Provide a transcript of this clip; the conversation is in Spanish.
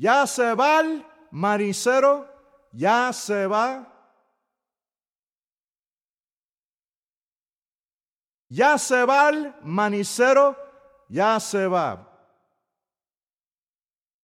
Ya se va el manicero, ya se va. Ya se va el manicero, ya se va.